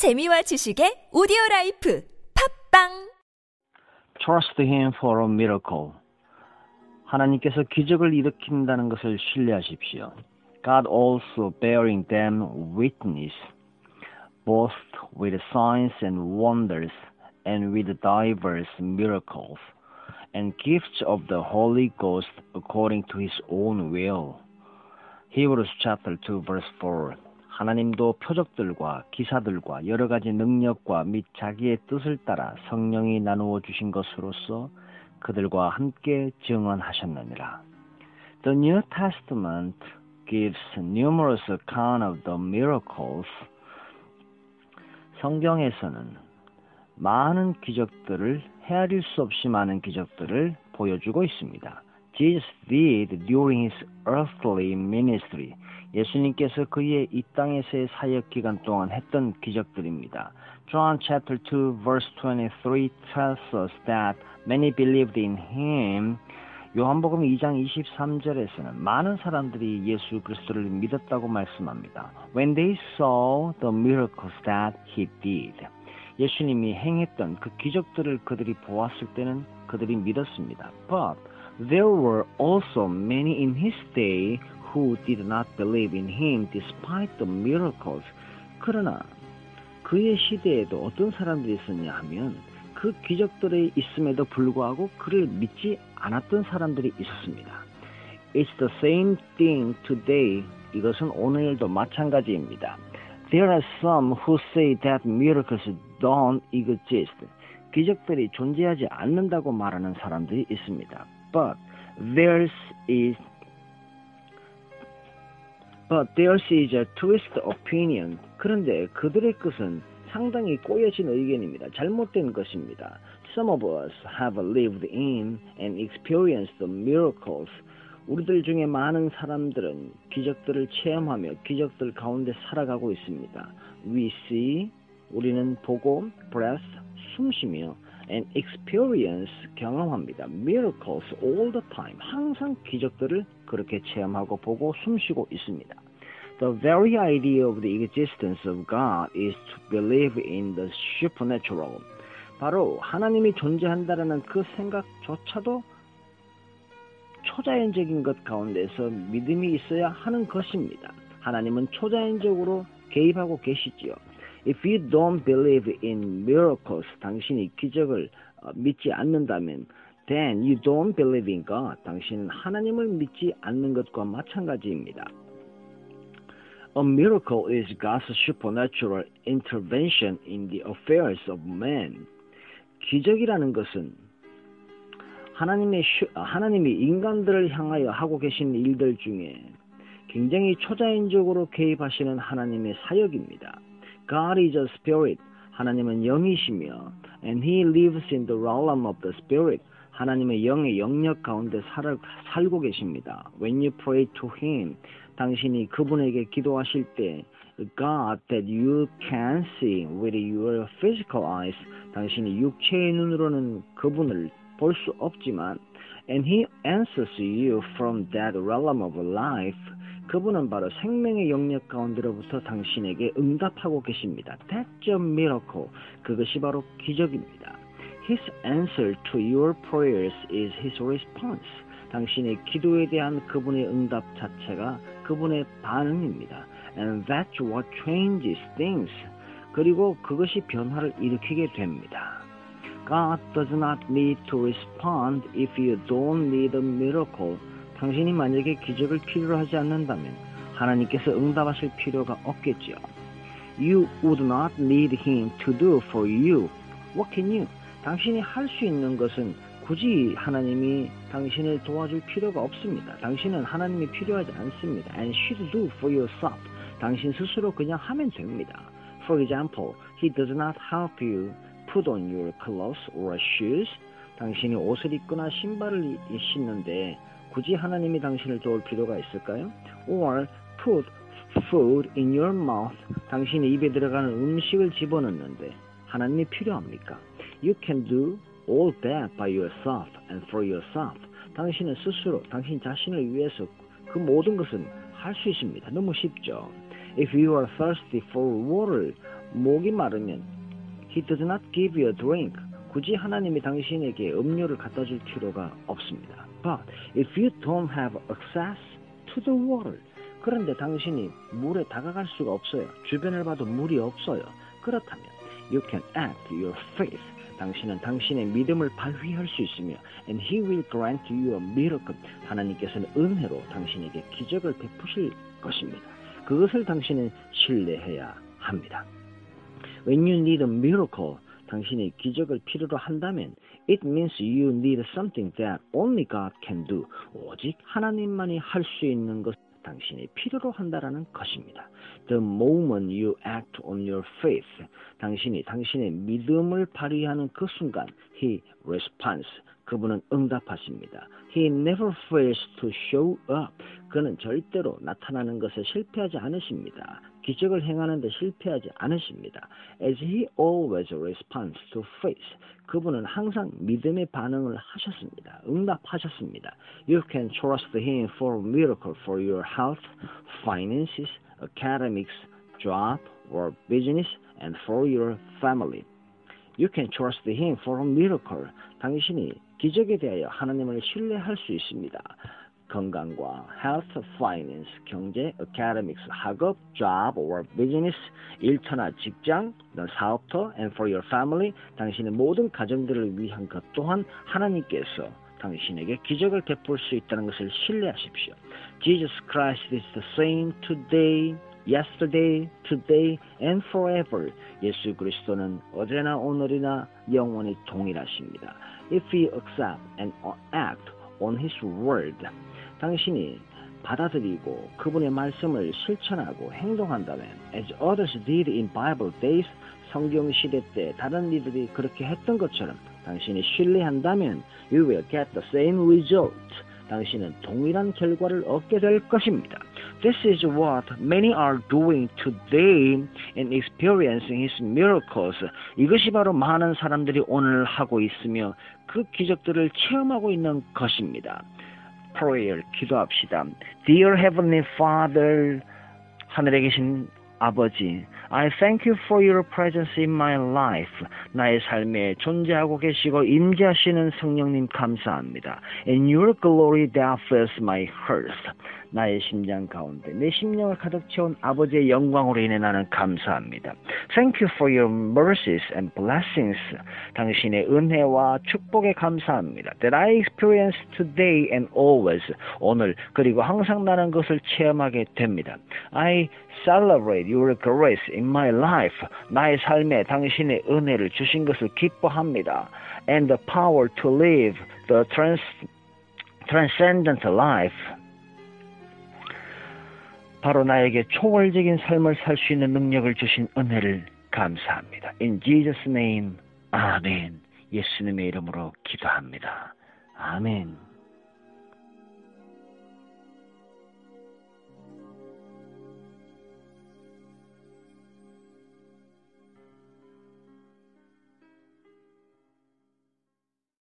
재미와 지식의 오디오 라이프 팝빵 Trust him for a miracle. 하나님께서 기적을 일으킨다는 것을 신뢰하십시오. God also bearing them witness, both with signs and wonders, and with divers miracles, and gifts of the Holy Ghost according to his own will. Hebrews chapter 2 verse 4 하나님도 표적들과 기사들과 여러 가지 능력과 및 자기의 뜻을 따라 성령이 나누어 주신 것으로서 그들과 함께 증언하셨느니라. The New Testament gives numerous account of the miracles. 성경에서는 많은 기적들을 헤아릴 수 없이 많은 기적들을 보여주고 있습니다. Jesus did during his earthly ministry. 예수님께서 그의 이 땅에서의 사역 기간 동안 했던 기적들입니다. John chapter 2 verse 23 tells us that many believed in him. 요한복음 2장 23절에서는 많은 사람들이 예수 그리스도를 믿었다고 말씀합니다. When they saw the miracles that he did. 예수님이 행했던 그 기적들을 그들이 보았을 때는 그들이 믿었습니다. But there were also many in his day who did not believe in him despite the miracles. 그러나 그의 시대에도 어떤 사람들이 있었냐 하면 그 기적들이 있음에도 불구하고 그를 믿지 않았던 사람들이 있었습니다. It's the same thing today. 이것은 오늘도 마찬가지입니다. There are some who say that miracles don't exist. 기적들이 존재하지 않는다고 말하는 사람들이 있습니다. But there's is But theirs is a twist opinion. 그런데 그들의 것은 상당히 꼬여진 의견입니다. 잘못된 것입니다. Some of us have lived in and experienced miracles. 우리들 중에 많은 사람들은 기적들을 체험하며 기적들 가운데 살아가고 있습니다. We see, 우리는 보고, breath, 숨쉬며, and experience, 경험합니다. Miracles all the time. 항상 기적들을 그렇게 체험하고 보고 숨쉬고 있습니다. The very idea of the existence of God is to believe in the supernatural. 바로 하나님이 존재한다라는 그 생각조차도 초자연적인 것 가운데서 믿음이 있어야 하는 것입니다. 하나님은 초자연적으로 개입하고 계시지요. If you don't believe in miracles, 당신이 기적을 믿지 않는다면 then you don't believe in God. 당신은 하나님을 믿지 않는 것과 마찬가지입니다. A miracle is God's supernatural intervention in the affairs of man. 기적이라는 것은 하나님의 하나님이 인간들을 향하여 하고 계신 일들 중에 굉장히 초자연적으로 개입하시는 하나님의 사역입니다. God is a spirit. 하나님은 영이시며 and he lives in the realm of the spirit. 하나님의 영의 영역 가운데 살, 살고 계십니다. When you pray to him, 당신이 그분에게 기도하실 때 God that you can see with your physical eyes 당신이 육체의 눈으로는 그분을 볼 수 없지만 and he answers you from that realm of life 그분은 바로 생명의 영역 가운데로부터 당신에게 응답하고 계십니다. That's a miracle. 그것이 바로 기적입니다. His answer to your prayers is his response. 당신의 기도에 대한 그분의 응답 자체가 그분의 반응입니다. And that's what changes things. 그리고 그것이 변화를 일으키게 됩니다. God does not need to respond if you don't need a miracle. 당신이 만약에 기적을 필요로 하지 않는다면 하나님께서 응답하실 필요가 없겠지요. You would not need him to do for you. What can you? 당신이 할 수 있는 것은 굳이 하나님이 당신을 도와줄 필요가 없습니다. 당신은 하나님이 필요하지 않습니다. And should do for yourself. 당신 스스로 그냥 하면 됩니다. For example, he does not help you put on your clothes or shoes. 당신이 옷을 입거나 신발을 신는데 굳이 하나님이 당신을 도울 필요가 있을까요? Or put food in your mouth. 당신이 입에 들어가는 음식을 집어넣는데 하나님이 필요합니까? You can do all that by yourself and for yourself. 당신은 스스로 당신 자신을 위해서 그 모든 것은 할 수 있습니다. 너무 쉽죠. If you are thirsty for water, 목이 마르면 He does not give you a drink. 굳이 하나님이 당신에게 음료를 갖다 줄 필요가 없습니다. But if you don't have access to the water, 그런데 당신이 물에 다가갈 수가 없어요. 주변을 봐도 물이 없어요. 그렇다면 you can act your faith. 당신은 당신의 믿음을 발휘할 수 있으며 and he will grant you a miracle. 하나님께서는 은혜로 당신에게 기적을 베푸실 것입니다. 그것을 당신은 신뢰해야 합니다. When you need a miracle, 당신이 기적을 필요로 한다면 it means you need something that only God can do. 오직 하나님만이 할 수 있는 것 당신이 필요로 한다라는 것입니다. The moment you act on your faith, 당신이 당신의 믿음을 발휘하는 그 순간, he responds. 그분은 응답하십니다. He never fails to show up. 그는 절대로 나타나는 것에 실패하지 않으십니다. 기적을 행하는데 실패하지 않으십니다. As he always responds to faith. 그분은 항상 믿음의 반응을 하셨습니다. 응답하셨습니다. You can trust him for miracle for your health, finances, academics, job, or business, and for your family. You can trust him for a miracle. 당신이 기적에 대하여 하나님을 신뢰할 수 있습니다. 건강과 health, finance, 경제, academics, 학업, job or business, 일터나 직장, 사업터, and for your family, 당신의 모든 가정들을 위한 것 또한 하나님께서 당신에게 기적을 베풀 수 있다는 것을 신뢰하십시오. Jesus Christ is the same today, yesterday, today, and forever. 예수 그리스도는 어제나 오늘이나 영원히 동일하십니다. If you accept and act on His word, 당신이 받아들이고 그분의 말씀을 실천하고 행동한다면 as others did in Bible days 성경 시대 때 다른 이들이 그렇게 했던 것처럼 당신이 신뢰한다면 you will get the same result. 당신은 동일한 결과를 얻게 될 것입니다. This is what many are doing today in experiencing His miracles. 이것이 바로 많은 사람들이 오늘 하고 있으며 그 기적들을 체험하고 있는 것입니다. Prayer 기도합시다. Dear Heavenly Father, 하늘에 계신 아버지, I thank you for your presence in my life. 나의 삶에 존재하고 계시고 임재하시는 성령님 감사합니다. In your glory that fills my heart. 나의 심장 가운데 내 심령을 가득 채운 아버지의 영광으로 인해 나는 감사합니다. Thank you for your mercies and blessings. 당신의 은혜와 축복에 감사합니다. That I experience today and always. 오늘 그리고 항상 나는 것을 체험하게 됩니다. I celebrate your grace in my life. 나의 삶에 당신의 은혜를 주신 것을 기뻐합니다. And the power to live the trans, transcendent life. 바로 나에게 초월적인 삶을 살 수 있는 능력을 주신 은혜를 감사합니다. In Jesus' name, 아멘. 예수님의 이름으로 기도합니다. 아멘.